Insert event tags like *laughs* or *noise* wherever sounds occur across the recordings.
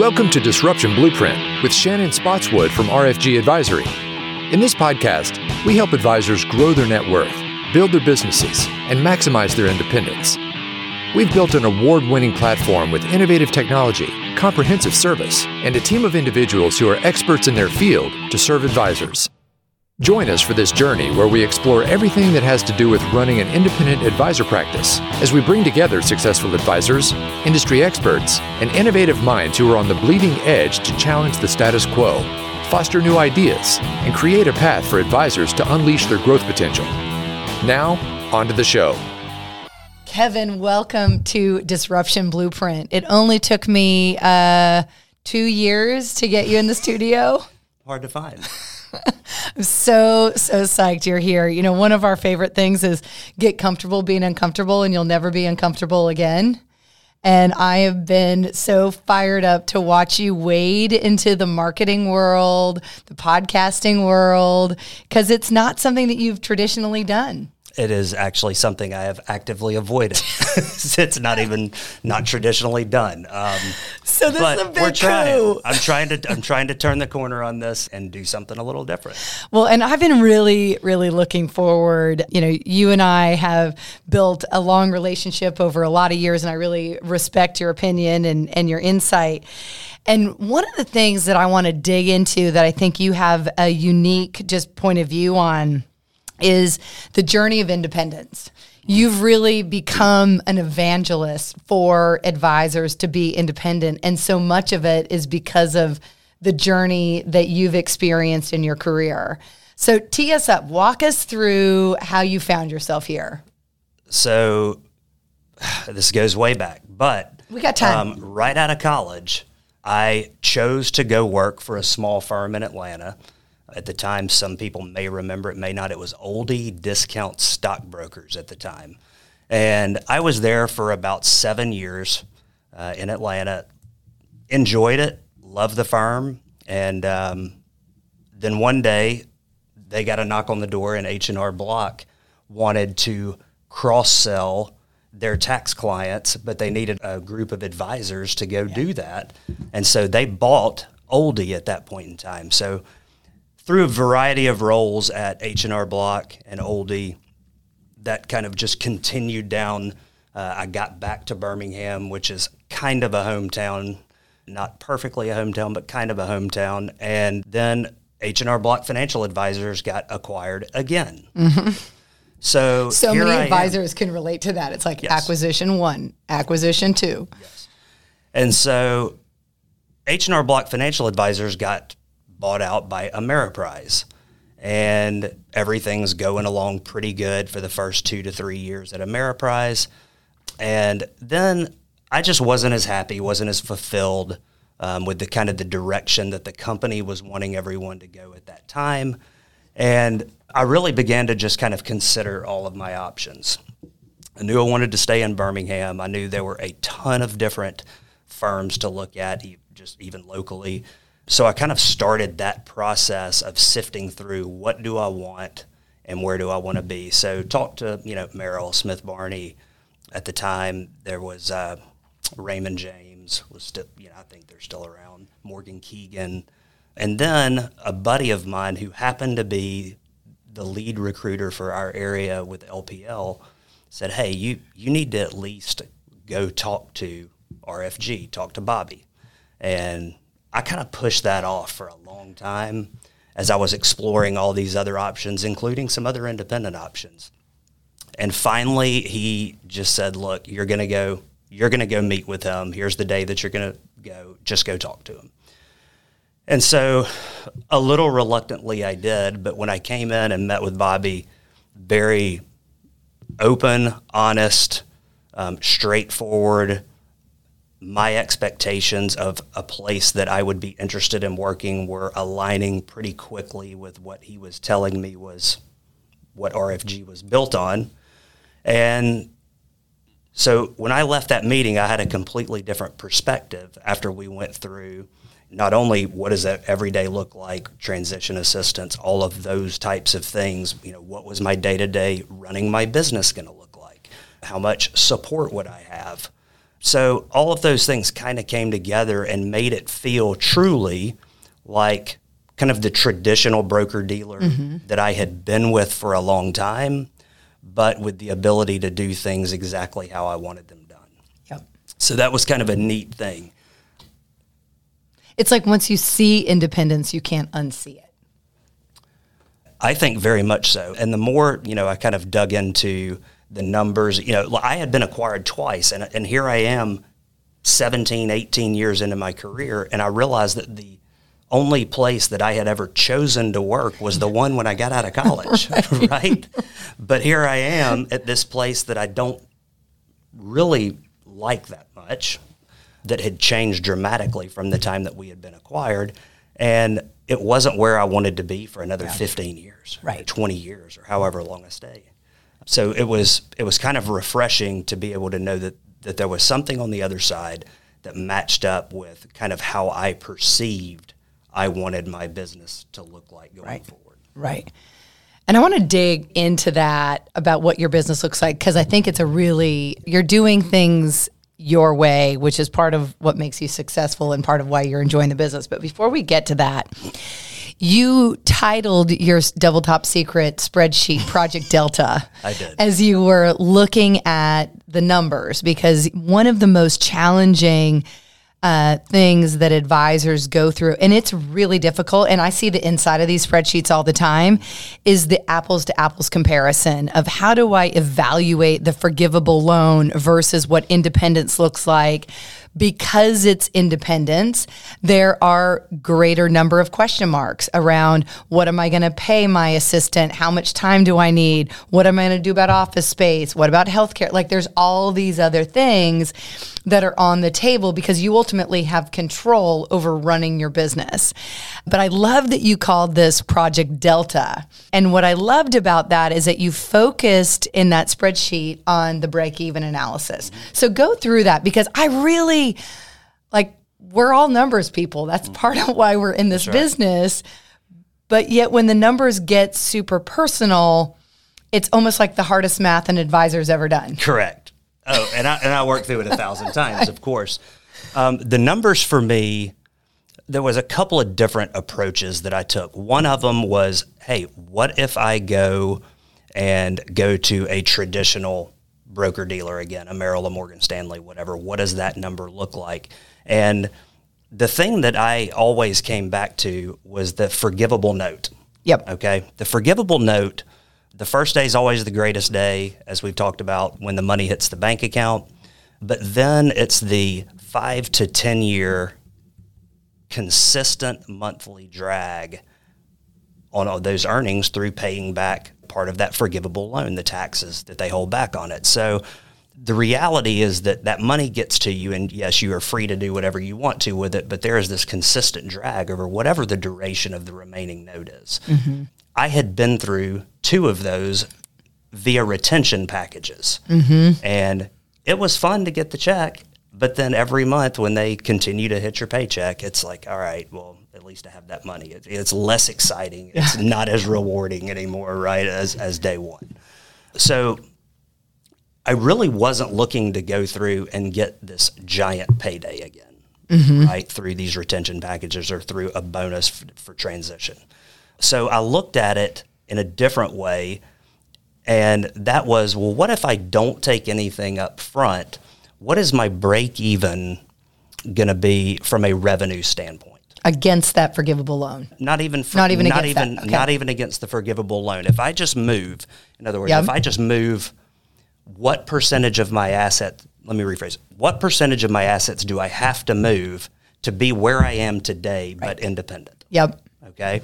Welcome to Disruption Blueprint with Shannon Spotswood from RFG Advisory. In this podcast, we help advisors grow their net worth, build their businesses, and maximize their independence. We've built an award winning platform with innovative technology, comprehensive service, and a team of individuals who are experts in their field to serve advisors. Join us for this journey where we explore everything that has to do with running an independent advisor practice as we bring together successful advisors, industry experts, and innovative minds who are on the bleeding edge to challenge the status quo, foster new ideas, and create a path for advisors to unleash their growth potential. Now, on to the show. Kevin, welcome to Disruption Blueprint. It only took me uh, two years to get you in the studio. Hard to find. *laughs* I'm so, so psyched you're here. You know, one of our favorite things is get comfortable being uncomfortable and you'll never be uncomfortable again. And I have been so fired up to watch you wade into the marketing world, the podcasting world, because it's not something that you've traditionally done it is actually something I have actively avoided. *laughs* *laughs* it's not even not traditionally done. Um, so this is a big we're trying. coup. I'm trying to I'm trying to turn the corner on this and do something a little different. Well, and I've been really really looking forward. You know, you and I have built a long relationship over a lot of years, and I really respect your opinion and and your insight. And one of the things that I want to dig into that I think you have a unique just point of view on is the journey of independence. You've really become an evangelist for advisors to be independent. And so much of it is because of the journey that you've experienced in your career. So, tee us up, walk us through how you found yourself here. So, *sighs* this goes way back, but we got time. Um, right out of college, I chose to go work for a small firm in Atlanta at the time. Some people may remember it, may not. It was Olde Discount Stockbrokers at the time. And I was there for about seven years uh, in Atlanta. Enjoyed it, loved the firm. And um, then one day they got a knock on the door and H&R Block wanted to cross-sell their tax clients, but they needed a group of advisors to go yeah. do that. And so they bought Olde at that point in time. So through a variety of roles at H&R Block and Olde, that kind of just continued down. Uh, I got back to Birmingham, which is kind of a hometown, not perfectly a hometown, but kind of a hometown. And then H&R Block Financial Advisors got acquired again. Mm-hmm. So, so many advisors can relate to that. It's like yes. acquisition one, acquisition two. Yes. And so H&R Block Financial Advisors got bought out by Ameriprise. And everything's going along pretty good for the first two to three years at Ameriprise. And then I just wasn't as happy, wasn't as fulfilled um, with the kind of the direction that the company was wanting everyone to go at that time. And I really began to just kind of consider all of my options. I knew I wanted to stay in Birmingham. I knew there were a ton of different firms to look at, just even locally so I kind of started that process of sifting through what do I want and where do I want to be. So talked to you know Merrill Smith Barney at the time. There was uh, Raymond James was still you know I think they're still around. Morgan Keegan, and then a buddy of mine who happened to be the lead recruiter for our area with LPL said, "Hey, you you need to at least go talk to RFG, talk to Bobby." And I kind of pushed that off for a long time as I was exploring all these other options, including some other independent options. And finally, he just said, "Look, you're going to go. You're going to go meet with him. Here's the day that you're going to go. Just go talk to him." And so, a little reluctantly, I did. But when I came in and met with Bobby, very open, honest, um, straightforward, my expectations of a place that I would be interested in working were aligning pretty quickly with what he was telling me was what RFG was built on. And so when I left that meeting, I had a completely different perspective after we went through not only what does that every day look like, transition assistance, all of those types of things, you know, what was my day to day running my business going to look like? How much support would I have? So all of those things kind of came together and made it feel truly like kind of the traditional broker dealer mm-hmm. that I had been with for a long time, but with the ability to do things exactly how I wanted them done. Yep. So that was kind of a neat thing. It's like once you see independence, you can't unsee it. I think very much so. And the more, you know, I kind of dug into the numbers, you know, I had been acquired twice and, and here I am 17, 18 years into my career. And I realized that the only place that I had ever chosen to work was the one when I got out of college, *laughs* right. *laughs* right? But here I am at this place that I don't really like that much, that had changed dramatically from the time that we had been acquired. And it wasn't where I wanted to be for another 15 years, Right. 20 years, or however long I stay. So it was it was kind of refreshing to be able to know that that there was something on the other side that matched up with kind of how I perceived I wanted my business to look like going Right. forward. Right. And I want to dig into that about what your business looks like because I think it's a really, you're doing things your way, which is part of what makes you successful and part of why you're enjoying the business. But before we get to that, you titled your double top secret spreadsheet Project Delta. *laughs* I did. As you were looking at the numbers, because one of the most challenging uh, things that advisors go through, and it's really difficult. And I see the inside of these spreadsheets all the time, is the apples to apples comparison of how do I evaluate the forgivable loan versus what independence looks like. Because it's independence, there are greater number of question marks around what am I going to pay my assistant? How much time do I need? What am I going to do about office space? What about healthcare? Like there's all these other things that are on the table because you ultimately have control over running your business. But I love that you called this Project Delta. And what I loved about that is that you focused in that spreadsheet on the break even analysis. So go through that because I really like we're all numbers people. That's part of why we're in this business. But yet when the numbers get super personal, it's almost like the hardest math an advisor's ever done. Correct. Oh, and I and I worked through it a thousand times, of course. Um, the numbers for me, there was a couple of different approaches that I took. One of them was, hey, what if I go and go to a traditional broker dealer again, a Merrill, a Morgan Stanley, whatever? What does that number look like? And the thing that I always came back to was the forgivable note. Yep. Okay. The forgivable note, the first day is always the greatest day, as we've talked about, when the money hits the bank account. But then it's the five to 10 year consistent monthly drag on all those earnings through paying back part of that forgivable loan, the taxes that they hold back on it. So the reality is that that money gets to you, and yes, you are free to do whatever you want to with it, but there is this consistent drag over whatever the duration of the remaining note is. Mm-hmm. I had been through two of those via retention packages, mm-hmm. and it was fun to get the check. But then every month, when they continue to hit your paycheck, it's like, all right, well, at least I have that money. It, it's less exciting. It's not as rewarding anymore, right, as, as day one. So I really wasn't looking to go through and get this giant payday again, mm-hmm. right, through these retention packages or through a bonus f- for transition. So I looked at it in a different way, and that was, well, what if I don't take anything up front? What is my break even going to be from a revenue standpoint? Against that forgivable loan. Not even for, Not even not even okay. not even against the forgivable loan. If I just move, in other words, Yep. if I just move, what percentage of my asset? Let me rephrase. What percentage of my assets do I have to move to be where I am today, but independent? Yep. Okay.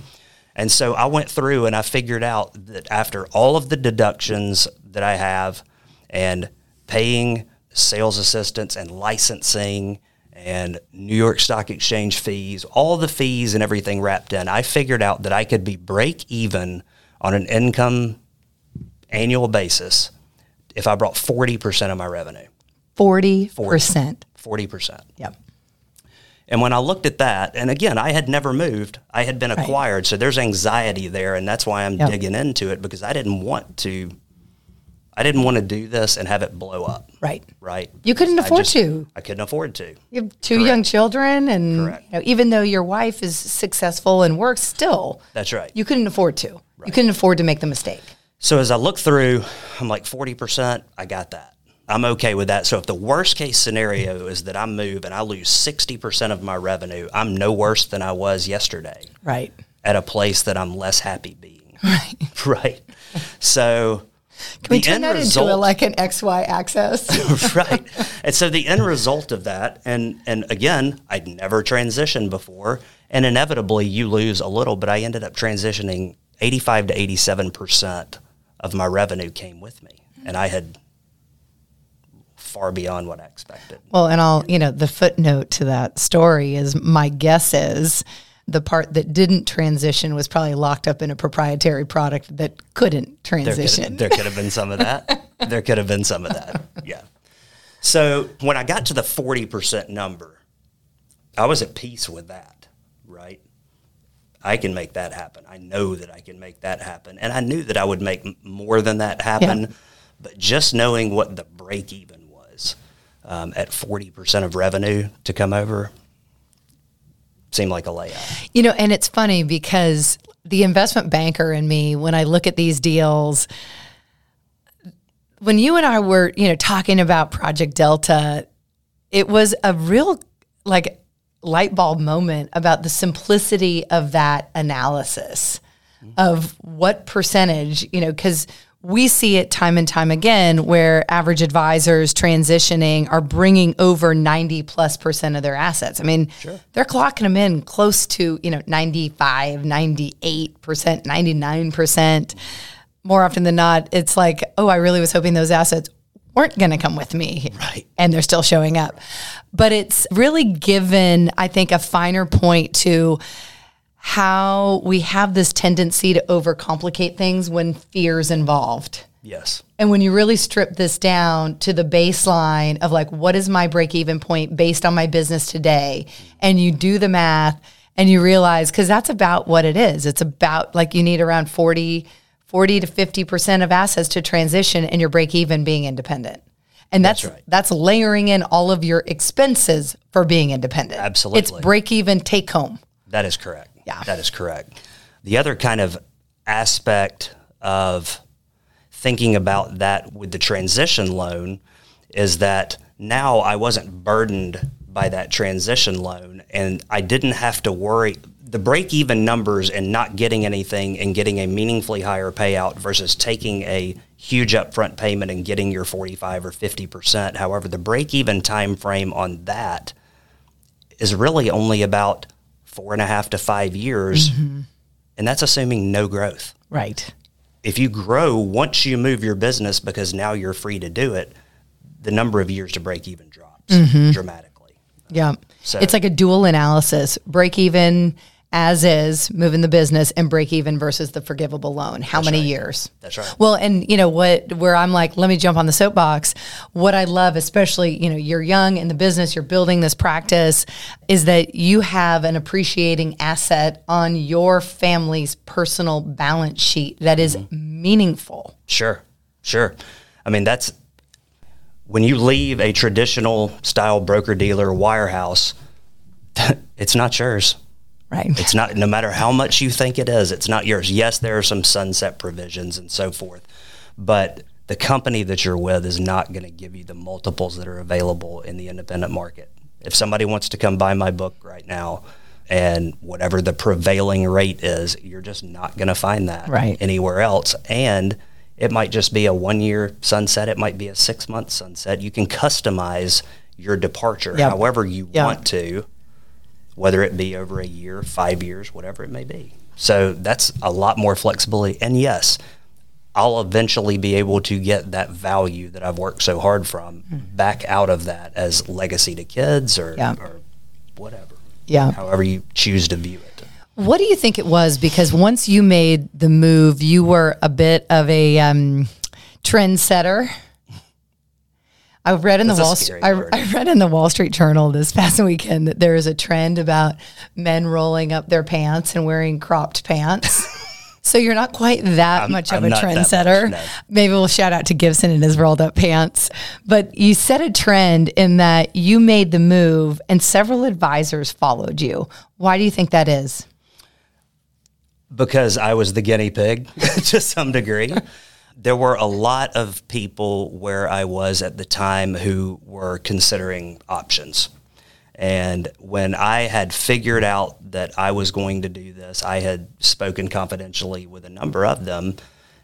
And so I went through and I figured out that after all of the deductions that I have and paying sales assistants and licensing and New York Stock Exchange fees, all the fees and everything wrapped in, I figured out that I could be break even on an income annual basis if I brought 40% of my revenue. 40%. 40%. Yep. And when I looked at that, and again, I had never moved, I had been acquired. So there's anxiety there. And that's why I'm Yep. digging into it because I didn't want to, I didn't want to do this and have it blow up. Right. Right. You couldn't I afford just- to. I couldn't afford to. You have two young children, and you know, even though your wife is successful and works still, That's right. you couldn't afford to. You couldn't afford to make the mistake. So as I look through, I'm like 40%, I got that. I'm okay with that. So if the worst case scenario is that I move and I lose 60% of my revenue, I'm no worse than I was yesterday Right. at a place that I'm less happy being. *laughs* Right. *laughs* right. So Can we the turn that into a, like an XY axis? *laughs* right. And so the end result of that, and and again, I'd never transitioned before, and inevitably you lose a little, but I ended up transitioning 85 to 87 percent of my revenue came with me, and I had far beyond what I expected. well, and I'll, you know, the footnote to that story is my guess is the part that didn't transition was probably locked up in a proprietary product that couldn't There could, transition. have, there could have been some of that. *laughs* there could have been some of that. Yeah. So when I got to the 40% number, I was at peace with that, right? I can make that happen. I know that I can make that happen. And I knew that I would make more than that happen. Yeah. But just knowing what the break even was um, at 40% of revenue to come over seemed like a layup. You know, and it's funny because the investment banker in me, when I look at these deals, when you and I were, you know, talking about Project Delta, it was a real like light bulb moment about the simplicity of that analysis of what percentage, you know, because we see it time and time again where average advisors transitioning are bringing over 90 plus percent of their assets. I mean, they're clocking them in close to, you know, 95, 98%, 99%. More often than not, it's like, oh, I really was hoping those assets weren't going to come with me. Right. And they're still showing up. But it's really given, I think, a finer point to how we have this tendency to overcomplicate things when fear's involved. Yes. And when you really strip this down to the baseline of like, what is my break even point based on my business today? And you do the math and you realize, because that's about what it is. It's about like you need around 40, 40 to 50% of assets to transition and your break even being independent. And that's That's right. that's layering in all of your expenses for being independent. Absolutely. It's break even take home. That is correct. Yeah. That is correct. The other kind of aspect of thinking about that with the transition loan is that now I wasn't burdened by that transition loan and I didn't have to worry the break even numbers and not getting anything and getting a meaningfully higher payout versus taking a huge upfront payment and getting your 45 or 50%. However, the break even time frame on that is really only about four and a half to five years. Mm-hmm. And that's assuming no growth. Right. If you grow once you move your business because now you're free to do it, the number of years to break even drops mm-hmm. dramatically. Yeah. So- it's like a dual analysis break even as is, moving the business, and break even versus the forgivable loan. How many right. years? That's right. Well, and you know what, where I'm like, let me jump on the soapbox. What I love, especially, you know, you're young in the business, you're building this practice, is that you have an appreciating asset on your family's personal balance sheet that is mm-hmm. meaningful. Sure, sure. I mean, that's when you leave a traditional style broker dealer wirehouse, *laughs* it's not yours. Right. It's not, no matter how much you think it is, it's not yours. Yes, there are some sunset provisions and so forth, but the company that you're with is not going to give you the multiples that are available in the independent market. If somebody wants to come buy my book right now and whatever the prevailing rate is, you're just not going to find that Right. anywhere else. And it might just be a one year sunset, it might be a six month sunset. You can customize your departure Yep. however you Yep. want to whether it be over a year, five years, whatever it may be. So that's a lot more flexibility. And yes, I'll eventually be able to get that value that I've worked so hard from back out of that as legacy to kids or, Yeah. or whatever. Yeah. However you choose to view it. What do you think it was? Because once you made the move, you were a bit of a um, trendsetter. I read in the That's a Wall. I. I read in the Wall Street Journal this past *laughs* weekend that there is a trend about men rolling up their pants and wearing cropped pants. *laughs* So you're not quite that I'm- much of I'm a that much, trendsetter. no. Maybe we'll shout out to Gibson and his rolled up pants. But you set a trend in that you made the move and several advisors followed you. Why do you think that is? because I was the guinea pig *laughs* to some degree. There were a lot of people where I was at the time who were considering options. And when I had figured out that I was going to do this, I had spoken confidentially with a number of them,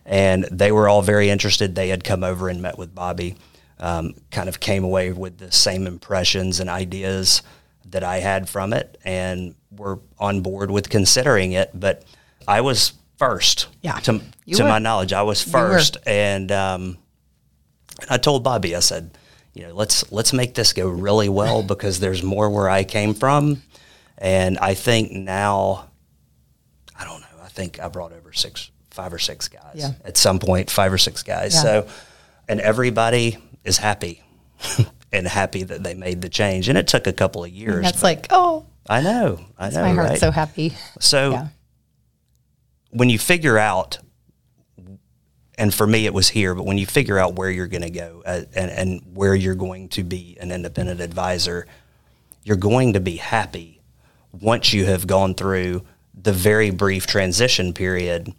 and they were all very interested. They had come over and met with Bobby, um, kind of came away with the same impressions and ideas that I had from it, and were on board with considering it. But I was first, Yeah, to, you to were. my knowledge, I was first, and um, I told Bobby, I said, you know, let's let's make this go really well *laughs* because there's more where I came from, and I think now, I don't know, I think I brought over six, five or six guys Yeah. at some point, five or six guys. Yeah. So, and everybody is happy *laughs* and happy that they made the change, and it took a couple of years. That's like, oh, I know, I know, my heart's right? so happy. So Yeah. When you figure out, and for me it was here, but when you figure out where you're going to go uh, and, and where you're going to be an independent advisor, you're going to be happy once you have gone through the very brief transition period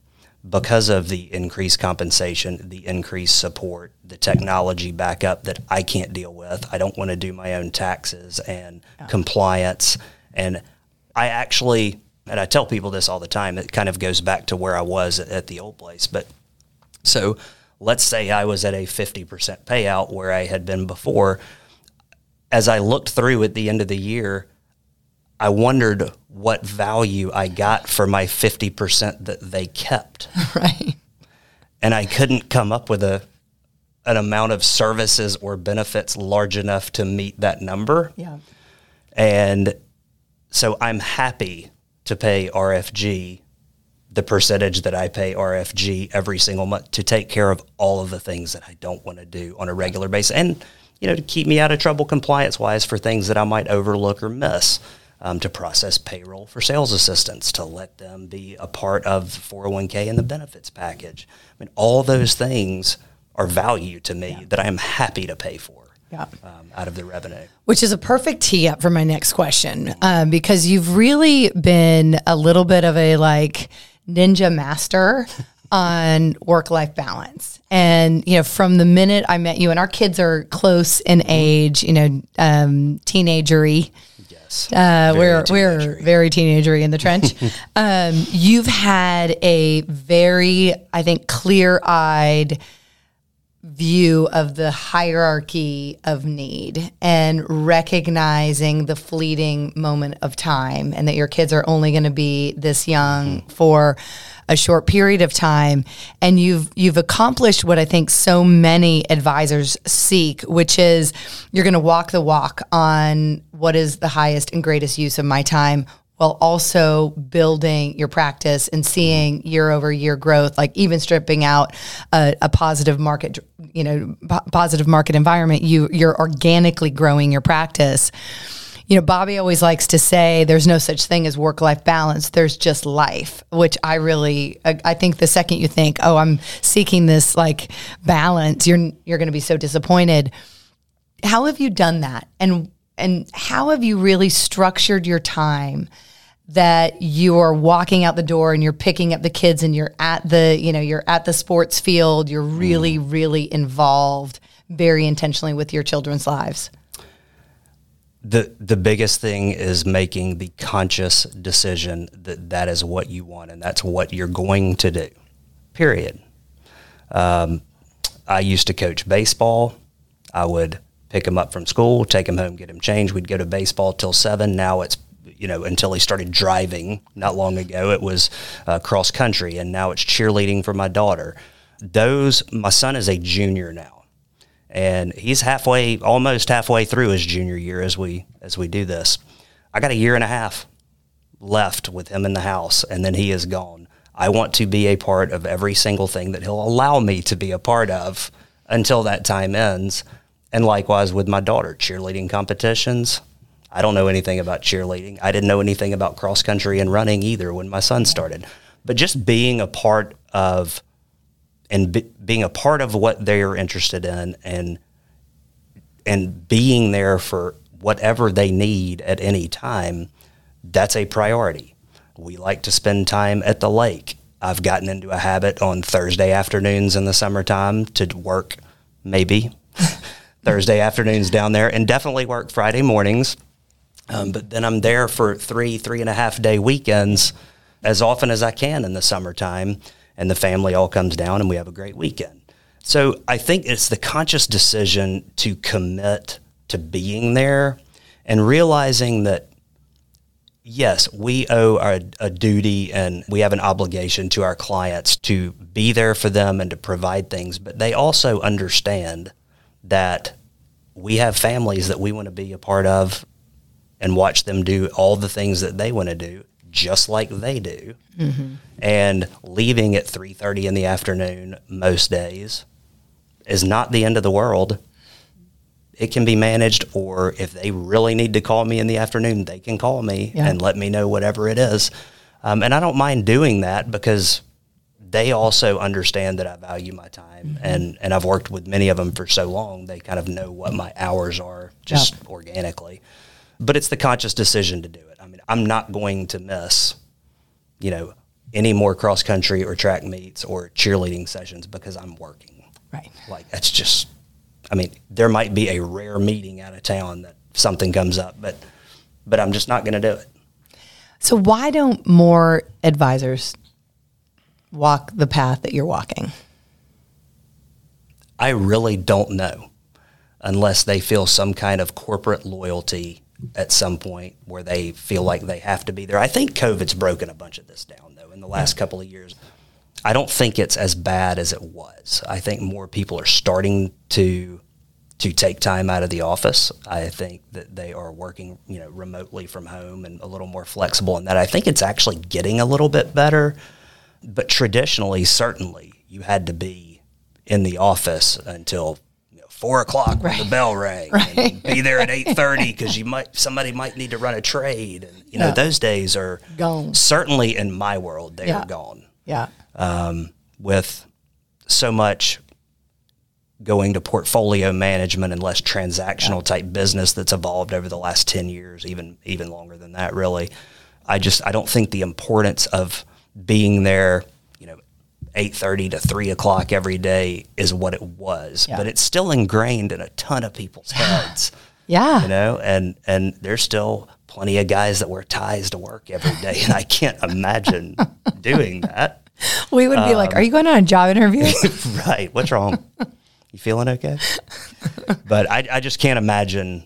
because of the increased compensation, the increased support, the technology backup that I can't deal with. I don't want to do my own taxes and compliance. And I actually, and I tell people this all the time, it kind of goes back to where I was at, at the old place. But so let's say I was at a 50% payout where I had been before. As I looked through at the end of the year, I wondered what value I got for my 50% that they kept. *laughs* right. And I couldn't come up with a an amount of services or benefits large enough to meet that number. Yeah. And so I'm happy to pay RFG the percentage that I pay RFG every single month to take care of all of the things that I don't want to do on a regular basis and you know to keep me out of trouble compliance wise for things that I might overlook or miss. Um, to process payroll for sales assistants, to let them be a part of 401k and the benefits package. I mean, all those things are value to me that I am happy to pay for Yeah. um, out of the revenue. Which is a perfect tee up for my next question, um, because you've really been a little bit of a like ninja master *laughs* on work life balance. And, you know, from the minute I met you, and our kids are close in age, you know, um, teenagery. Yes. Uh, we're we're very teenagery in the trench. *laughs* um, you've had a very, I think, clear eyed view of the hierarchy of need and recognizing the fleeting moment of time and that your kids are only going to be this young hmm. for a short period of time. And you've you've accomplished what I think so many advisors seek which is you're going to walk the walk on what is the highest and greatest use of my time while also building your practice and seeing year over year growth, like even stripping out a, a positive market, you know, po- positive market environment, you you're organically growing your practice. You know, Bobby always likes to say there's no such thing as work life balance. There's just life, which I really, I, I think the second you think, oh, I'm seeking this like balance, you're you're going to be so disappointed how have you done that and and how have you really structured your time that you're walking out the door and you're picking up the kids and you're at the you know you're at the sports field you're really really involved very intentionally with your children's lives the the biggest thing is making the conscious decision that that is what you want and that's what you're going to do. Period. Um, I used to coach baseball. I would pick him up from school, take him home, get him changed. We'd go to baseball till seven. Now it's you know until he started driving. Not long ago, it was uh, cross country, and now it's cheerleading for my daughter. Those my son is a junior now and he's halfway, almost halfway through his junior year as we as we do this. I got a year and a half left with him in the house, and then he is gone. I want to be a part of every single thing that he'll allow me to be a part of until that time ends. And likewise with my daughter, cheerleading competitions. I don't know anything about cheerleading. I didn't know anything about cross country and running either when my son started. but just being a part of and be, being a part of what they're interested in and and being there for whatever they need at any time that's a priority we like to spend time at the lake i've gotten into a habit on thursday afternoons in the summertime to work maybe thursday afternoons down there and definitely work friday mornings um, but then i'm there for three three and a half day weekends as often as i can in the summertime and the family all comes down and we have a great weekend. So I think it's the conscious decision to commit to being there and realizing that yes, we owe a, a, duty and we have an obligation to our clients to be there for them and to provide things, but they also understand that we have families that we want to be a part of and watch them do all the things that they want to do just like they do mm-hmm. and leaving at 3.30 in the afternoon most days is not the end of the world it can be managed or if they really need to call me in the afternoon they can call me yeah. and let me know whatever it is um, and i don't mind doing that because they also understand that i value my time mm-hmm. and, and i've worked with many of them for so long they kind of know what my hours are just yep. organically but it's the conscious decision to do it I mean, I'm not going to miss, you know, any more cross country or track meets or cheerleading sessions because I'm working. Right. Like that's just, I mean, there might be a rare meeting out of town that something comes up, but, but I'm just not going to do it. So why don't more advisors walk the path that you're walking? I really don't know unless they feel some kind of corporate loyalty at some point where they feel like they have to be there. I think COVID's broken a bunch of this down though in the last couple of years. I don't think it's as bad as it was. I think more people are starting to to take time out of the office. I think that they are working, you know, remotely from home and a little more flexible in that. I think it's actually getting a little bit better. But traditionally, certainly, you had to be in the office until four o'clock right. when the bell rang. Right. be there at *laughs* eight thirty because you might somebody might need to run a trade, and you know yeah. those days are gone. Certainly in my world, they yeah. are gone. Yeah. Um, with so much going to portfolio management and less transactional yeah. type business that's evolved over the last 10 years even even longer than that really i just i don't think the importance of being there you know, 8.30 to 3 o'clock every day is what it was yeah. but it's still ingrained in a ton of people's heads. Yeah. You know and and there's still plenty of guys that wear ties to work every day and i can't imagine *laughs* doing that. We would be um, like are you going on a job interview? *laughs* Right. What's wrong? You feeling okay? *laughs* But I, I just can't imagine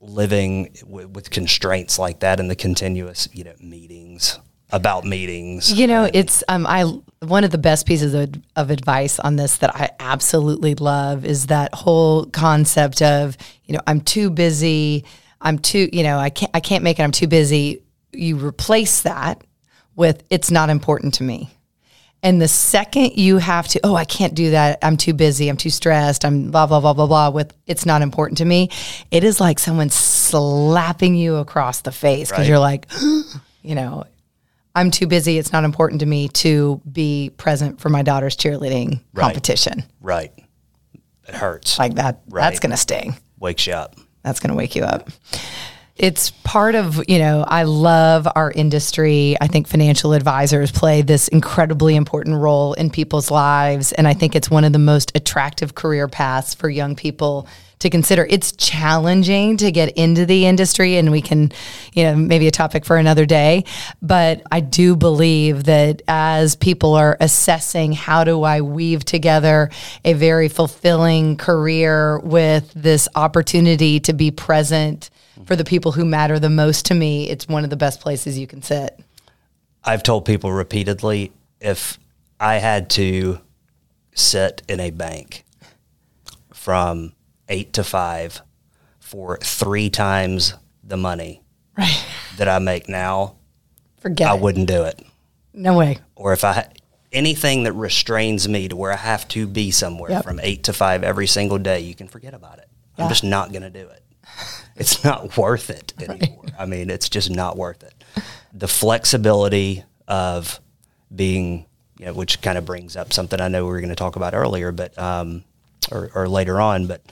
living w- with constraints like that and the continuous you know meetings about meetings. You know, it's um, I one of the best pieces of, of advice on this that I absolutely love is that whole concept of you know I'm too busy, I'm too you know I can't I can't make it, I'm too busy. You replace that with it's not important to me. And the second you have to, oh, I can't do that. I'm too busy. I'm too stressed. I'm blah, blah, blah, blah, blah, with it's not important to me. It is like someone slapping you across the face because right. you're like, *gasps* you know, I'm too busy. It's not important to me to be present for my daughter's cheerleading right. competition. Right. It hurts. Like that. Right. That's going to sting. Wakes you up. That's going to wake you up. It's part of, you know, I love our industry. I think financial advisors play this incredibly important role in people's lives. And I think it's one of the most attractive career paths for young people to consider. It's challenging to get into the industry, and we can, you know, maybe a topic for another day. But I do believe that as people are assessing how do I weave together a very fulfilling career with this opportunity to be present for the people who matter the most to me, it's one of the best places you can sit. I've told people repeatedly if I had to sit in a bank from eight to five for three times the money right. that I make now, forget I it. wouldn't do it. No way. Or if I anything that restrains me to where I have to be somewhere yep. from eight to five every single day, you can forget about it. Yeah. I'm just not going to do it. *laughs* It's not worth it anymore. Right. I mean, it's just not worth it. The flexibility of being, you know, which kind of brings up something I know we were going to talk about earlier, but um, or, or later on, but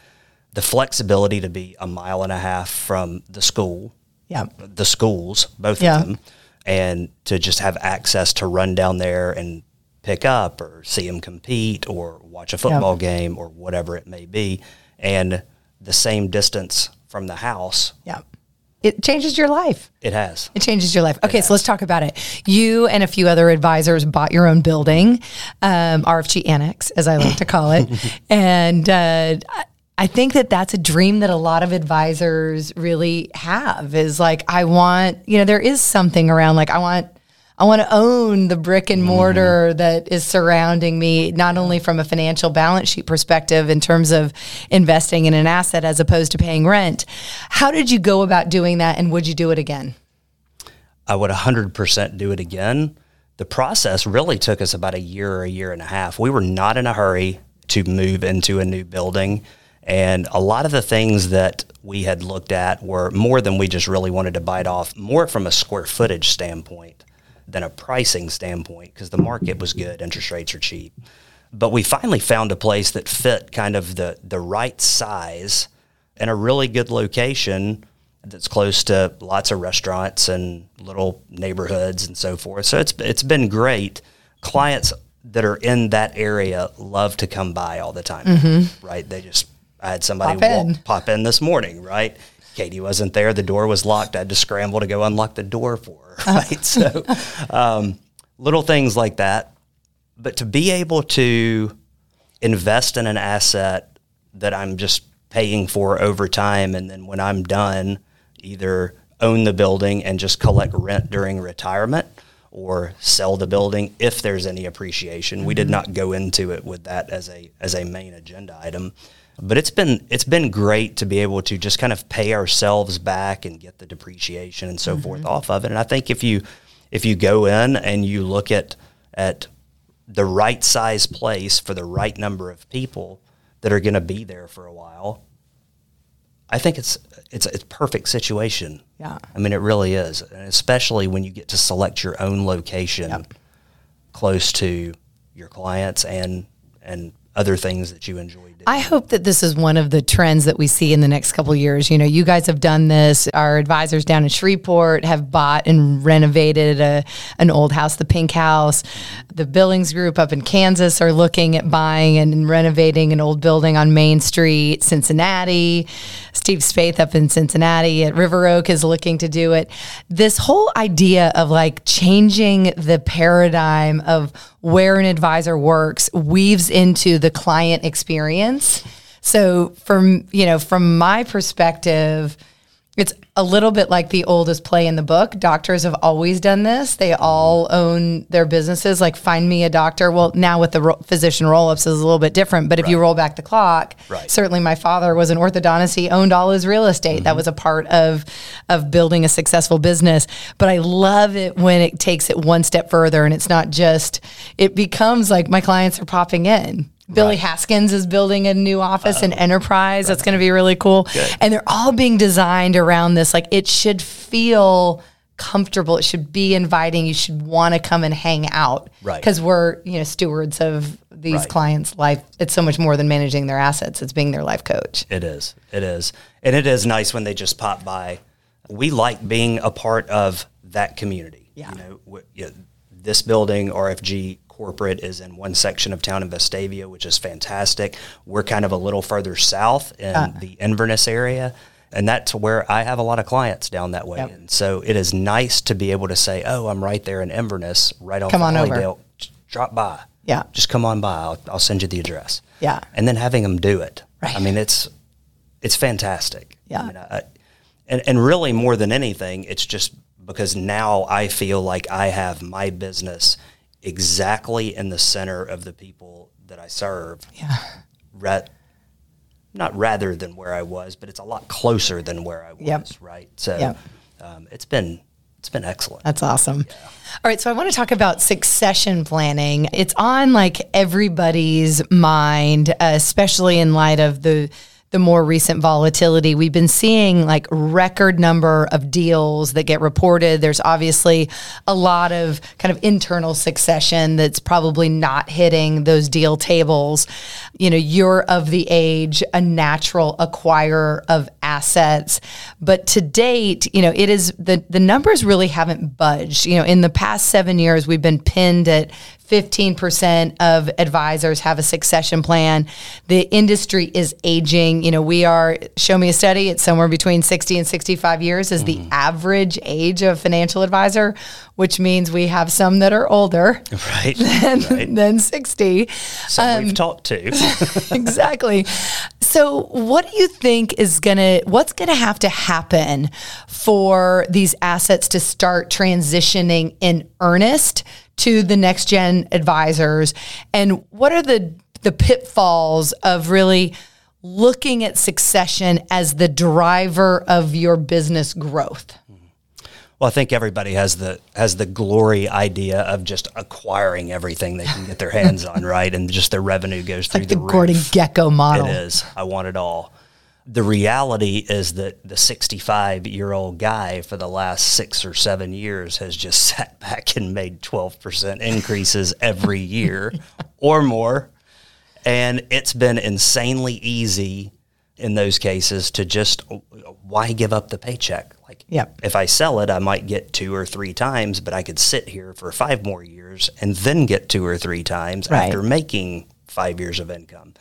the flexibility to be a mile and a half from the school, Yeah. the schools, both Yeah. of them, and to just have access to run down there and pick up or see them compete or watch a football game or whatever it may be, and the same distance from the house, Yeah. It changes your life. it has. It changes your life. Okay, so let's talk about it. You and a few other advisors bought your own building, um, RFG Annex, as I like to call it. *laughs* and uh, I- I think that that's a dream that a lot of advisors really have is like, I want, you know, there is something around like, I want. I want to own the brick and mm-hmm. mortar that is surrounding me, not only from a financial balance sheet perspective in terms of investing in an asset as opposed to paying rent. How did you go about doing that and would you do it again? I would 100% do it again. The process really took us about a year or a year and a half. We were not in a hurry to move into a new building. And a lot of the things that we had looked at were more than we just really wanted to bite off, more from a square footage standpoint than a pricing standpoint, because the market was good, interest rates are cheap. But we finally found a place that fit kind of the, the right size and a really good location that's close to lots of restaurants and little neighborhoods and so forth. So it's it's been great. Clients that are in that area love to come by all the time, mm-hmm. right? They just I had somebody Pop in. walk, pop in this morning, right? Katie wasn't there. The door was locked. I had to scramble to go unlock the door for her, *laughs* right? so um, little things like that. But to be able to invest in an asset that I'm just paying for over time, and then when I'm done, either own the building and just collect rent during retirement or sell the building if there's any appreciation. We did not go into it with that as a as a main agenda item. But it's been it's been great to be able to just kind of pay ourselves back and get the depreciation and so mm-hmm. forth off of it. And I think if you if you go in and you look at at the right size place for the right number of people that are going to be there for a while, I think it's it's it's a perfect situation. Yeah. I mean, it really is, and especially when you get to select your own location close to your clients and and other things that you enjoy doing. I hope that this is one of the trends that we see in the next couple years. You know, you guys have done this. Our advisors down in Shreveport have bought and renovated a, an old house, the Pink House. The Billings Group up in Kansas are looking at buying and renovating an old building on Main Street, Cincinnati. Steve Spaeth up in Cincinnati at River Oak is looking to do it. This whole idea of like changing the paradigm of where an advisor works weaves into the client experience. So from, you know, from my perspective, it's a little bit like the oldest play in the book. Doctors have always done this. They all own their businesses. Like, find me a doctor. Well, now with the ro- physician roll ups is a little bit different. But if you roll back the clock, Right. certainly my father was an orthodontist. He owned all his real estate. That mm-hmm. was a part of of building a successful business. But I love it when it takes it one step further and it's not just. It becomes like my clients are popping in. Billy Right. Haskins is building a new office in uh, Enterprise. That's going to be really cool. And they're all being designed around this. Like it should feel comfortable. It should be inviting. You should want to come and hang out. Right. Because we're, you know, stewards of these Right. clients' life. It's so much more than managing their assets. It's being their life coach. It is. It is. And it is nice when they just pop by. We like being a part of that community. Yeah. You know, you know, this building, RFG corporate, is in one section of town in Vestavia, which is fantastic. We're kind of a little further south in Uh. the Inverness area. And that's where I have a lot of clients down that way. Yep. And so it is nice to be able to say, oh, I'm right there in Inverness, right off Come on over. Hollydale. Drop by. Yeah. Just come on by. I'll, I'll send you the address. Yeah. And then having them do it. Right. I mean, it's it's fantastic. Yeah. I mean, I, and and really more than anything, it's just because now I feel like I have my business exactly in the center of the people that I serve. Yeah. Ra- not rather than where I was, but it's a lot closer than where I was. Yep. Right. So Yep. um, it's been it's been excellent. That's awesome. All right, so I want to talk about succession planning. It's on like everybody's mind, uh, especially in light of the the more recent volatility. We've been seeing like record number of deals that get reported. There's obviously a lot of kind of internal succession that's probably not hitting those deal tables. You know, you're of the age, a natural acquirer of assets. But to date, you know, it is the the numbers really haven't budged. You know, in the past seven years, we've been pinned at 15% of advisors have a succession plan. The industry is aging. You know, we are, show me a study, it's somewhere between 60 and 65 years is mm-hmm. the average age of financial advisor, which means we have some that are older *laughs* right, *laughs* than, right. than 60. Some um, we've talked to. *laughs* exactly. So, what do you think is going to, what's going to have to happen for these assets to start transitioning in earnest to the next gen advisors and what are the the pitfalls of really looking at succession as the driver of your business growth well, I think everybody has the has the glory idea of just acquiring everything they can get their hands *laughs* on, right? And just their revenue goes through like the, the Gordon Gekko model. It is. I want it all the reality is that the 65 year old guy for the last six or seven years has just *laughs* sat back and made 12% increases every year *laughs* or more. And it's been insanely easy in those cases to just why give up the paycheck? Like, if I sell it, I might get two or three times, but I could sit here for five more years and then get two or three times right. after making five years of income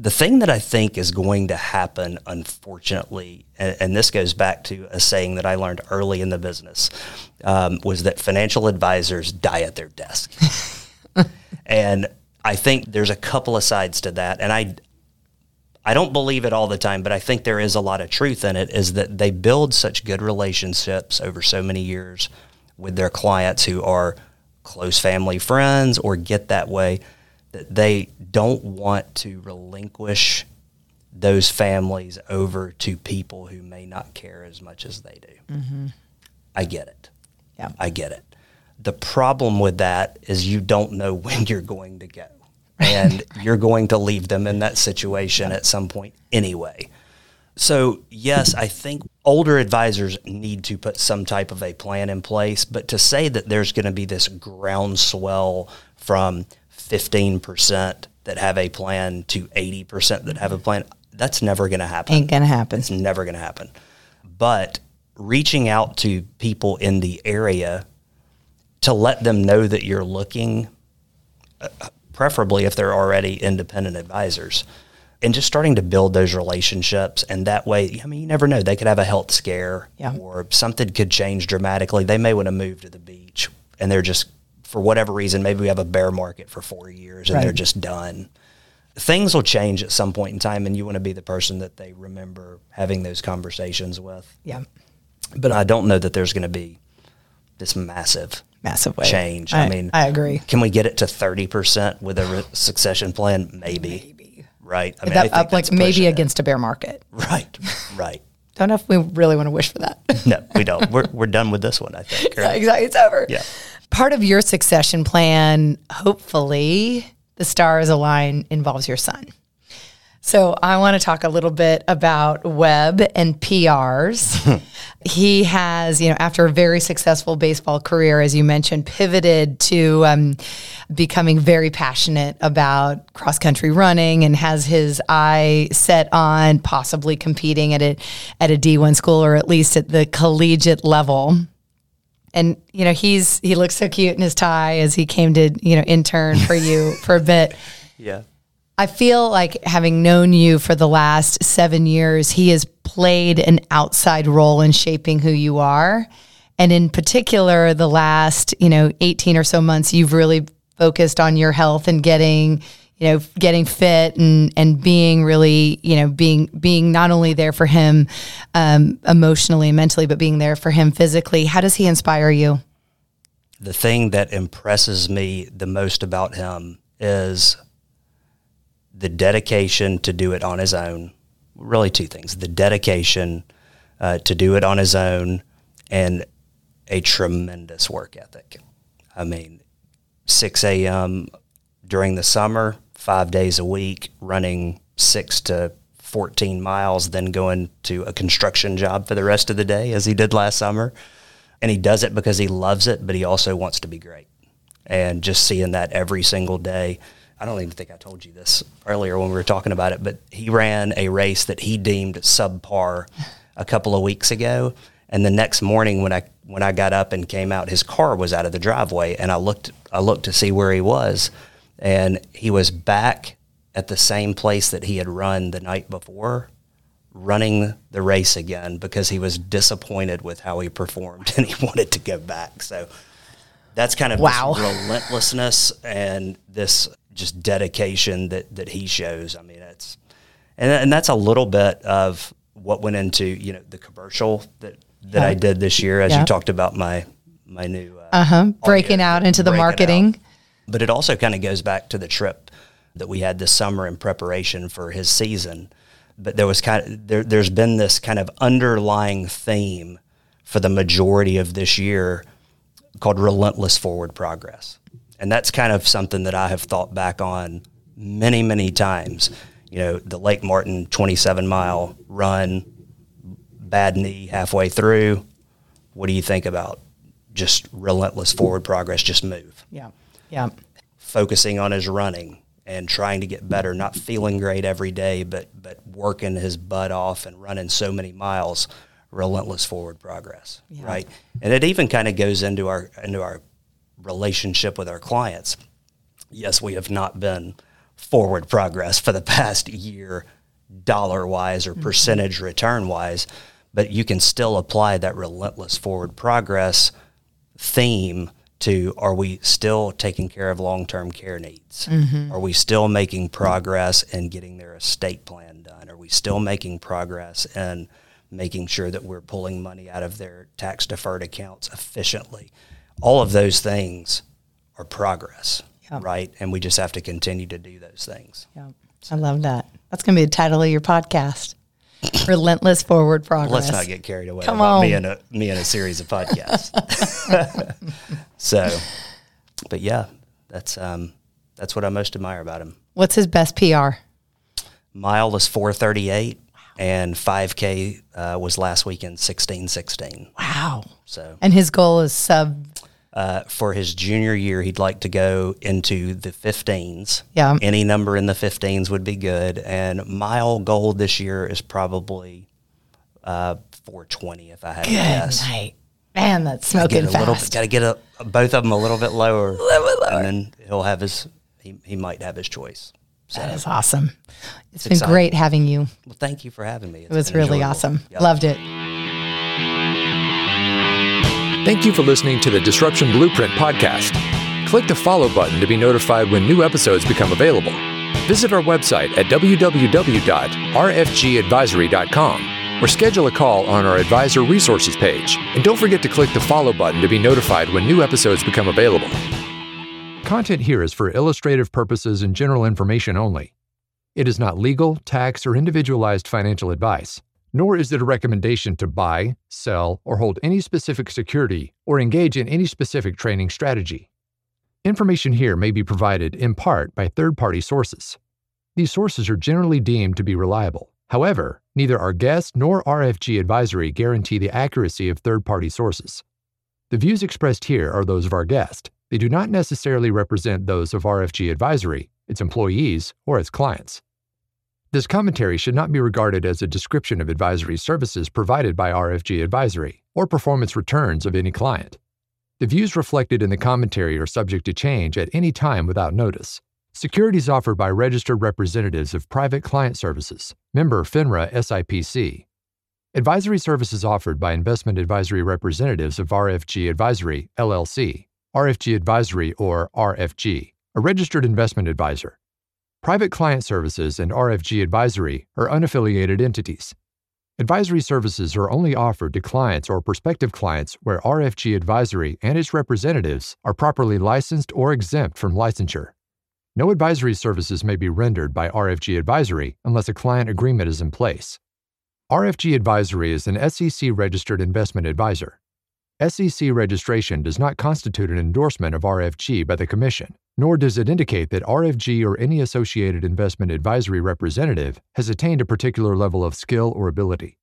the thing that I think is going to happen, unfortunately, and, and, this goes back to a saying that I learned early in the business, um, was that financial advisors die at their desk. *laughs* and I think there's a couple of sides to that, and I. I don't believe it all the time, but I think there is a lot of truth in it. Is that they build such good relationships over so many years with their clients who are close family friends or get that way that they don't want to relinquish those families over to people who may not care as much as they do. Mm-hmm. I get it. Yeah. I get it. The problem with that is you don't know *laughs* when you're going to go. And *laughs* you're going to leave them in that situation at some point anyway. So, yes, I think older advisors need to put some type of a plan in place, but to say that there's going to be this groundswell from 15% that have a plan to 80% that have a plan, that's never going to happen. Ain't going to happen. It's never going to happen. But reaching out to people in the area to let them know that you're looking, uh, preferably if they're already independent advisors, and just starting to build those relationships. And that way, I mean, you never know. They could have a health scare yeah. or something could change dramatically. They may want to move to the beach and they're just for whatever reason, maybe we have a bear market for four years and right. they're just done. Things will change at some point in time, and you want to be the person that they remember having those conversations with. Yeah. But I don't know that there's going to be this massive massive change. I, I, mean, I agree. Can we get it to thirty percent with a re- succession plan? Maybe. Maybe. Right. I mean, that, I like maybe against it. a bear market. *laughs* Right. Right. don't know if we really want to wish for that. no, we *laughs* don't. We're we're done with this one. I think. Right? *laughs* Yeah, exactly. It's over. Yeah part of your succession plan, hopefully, the stars align, involves your son. So I want to talk a little bit about web and PRs. *laughs* he has, you know, after a very successful baseball career, as you mentioned, pivoted to um, becoming very passionate about cross country running and has his eye set on possibly competing at a at a D one school or at least at the collegiate level and you know he's he looks so cute in his tie as he came to you know intern for you *laughs* for a bit. Yeah. I feel like having known you for the last seven years he has played an outside role in shaping who you are. And in particular the last you know 18 or so months you've really focused on your health and getting you know, getting fit and and being really, you know, being being not only there for him um, emotionally and mentally, but being there for him physically. How does he inspire you? The thing that impresses me the most about him is the dedication to do it on his own. Really, two things: the dedication uh, to do it on his own, and a tremendous work ethic. I mean, six a.m. during the summer five days a week, running six to 14 miles then going to a construction job for the rest of the day as he did last summer. And he does it because he loves it, but he also wants to be great. And just seeing that every single day. I don't even think I told you this earlier when we were talking about it, but he ran a race that he deemed subpar a couple of weeks ago. And the next morning when I when I got up and came out, his car was out of the driveway and I looked I looked to see where he was and he was back at the same place that he had run the night before, running the race again because he was disappointed with how he performed *laughs* and he wanted to go back. So that's kind of wow. this *laughs* relentlessness and this just dedication that that he shows. I mean, it's and and that's a little bit of what went into you know the commercial that that yeah. I did this year, as yeah. you talked about my my new uh huh breaking out into the marketing. Out. But it also kind of goes back to the trip that we had this summer in preparation for his season. But there was kind of there, there's been this kind of underlying theme for the majority of this year called relentless forward progress. And that's kind of something that I have thought back on many, many times. You know, the Lake Martin 27 mile run, bad knee halfway through. What do you think about just relentless forward progress? Just move. Yeah. Yeah. Focusing on his running, and trying to get better, not feeling great every day, but but working his butt off and running so many miles, relentless forward progress, yeah. right? And it even kind of goes into our into our relationship with our clients. Yes, we have not been forward progress for the *laughs* past year, dollar wise or mm-hmm. percentage return wise, but you can still apply that relentless forward progress theme to are we still taking care of long term care needs? Mm-hmm. Are we still making progress in getting their estate plan done? Are we still making progress in making sure that we're pulling money out of their tax deferred accounts efficiently? All of those things are progress, yep. right? And we just have to continue to do those things. Yeah, I love that. That's going to be the title of your podcast. Relentless forward progress. Let's not get carried away Come about on. me and a me and a series of podcasts. *laughs* so, but yeah, that's um, that's what I most admire about him. What's his best PR? Mile is four thirty eight, and five k uh, was last weekend sixteen sixteen. Wow. So, and his goal is sub uh, for his junior year, he'd like to go into the 15s. Yeah. Any number in the 15s would be good. And mile goal this year is probably uh, 420, if I had good to guess. Night. Man, that's smoking fast. Got to get a, both of them a little bit lower, *laughs* a little lower. and then he'll have his. He, he might have his choice. So, that is awesome. it's, it's been exciting. great having you. Well, thank you for having me. It's it was really enjoyable. awesome. Yep. Loved it. Thank you for listening to the Disruption Blueprint podcast. Click the follow button to be notified when new episodes become available. Visit our website at www.rfgadvisory.com or schedule a call on our advisor resources page. And don't forget to click the follow button to be notified when new episodes become available. Content here is for illustrative purposes and general information only. It is not legal, tax, or individualized financial advice nor is it a recommendation to buy, sell, or hold any specific security or engage in any specific training strategy. Information here may be provided in part by third party sources. These sources are generally deemed to be reliable. However, neither our guest nor RFG advisory guarantee the accuracy of third party sources. The views expressed here are those of our guest. They do not necessarily represent those of RFG advisory, its employees, or its clients. This commentary should not be regarded as a description of advisory services provided by RFG Advisory or performance returns of any client. The views reflected in the commentary are subject to change at any time without notice. Securities offered by registered representatives of Private Client Services, member FINRA SIPC. Advisory services offered by investment advisory representatives of RFG Advisory, LLC, RFG Advisory or RFG, a registered investment advisor Private Client Services and RFG Advisory are unaffiliated entities. Advisory services are only offered to clients or prospective clients where RFG Advisory and its representatives are properly licensed or exempt from licensure. No advisory services may be rendered by RFG Advisory unless a client agreement is in place. RFG Advisory is an SEC registered investment advisor. SEC registration does not constitute an endorsement of RFG by the Commission, nor does it indicate that RFG or any associated investment advisory representative has attained a particular level of skill or ability.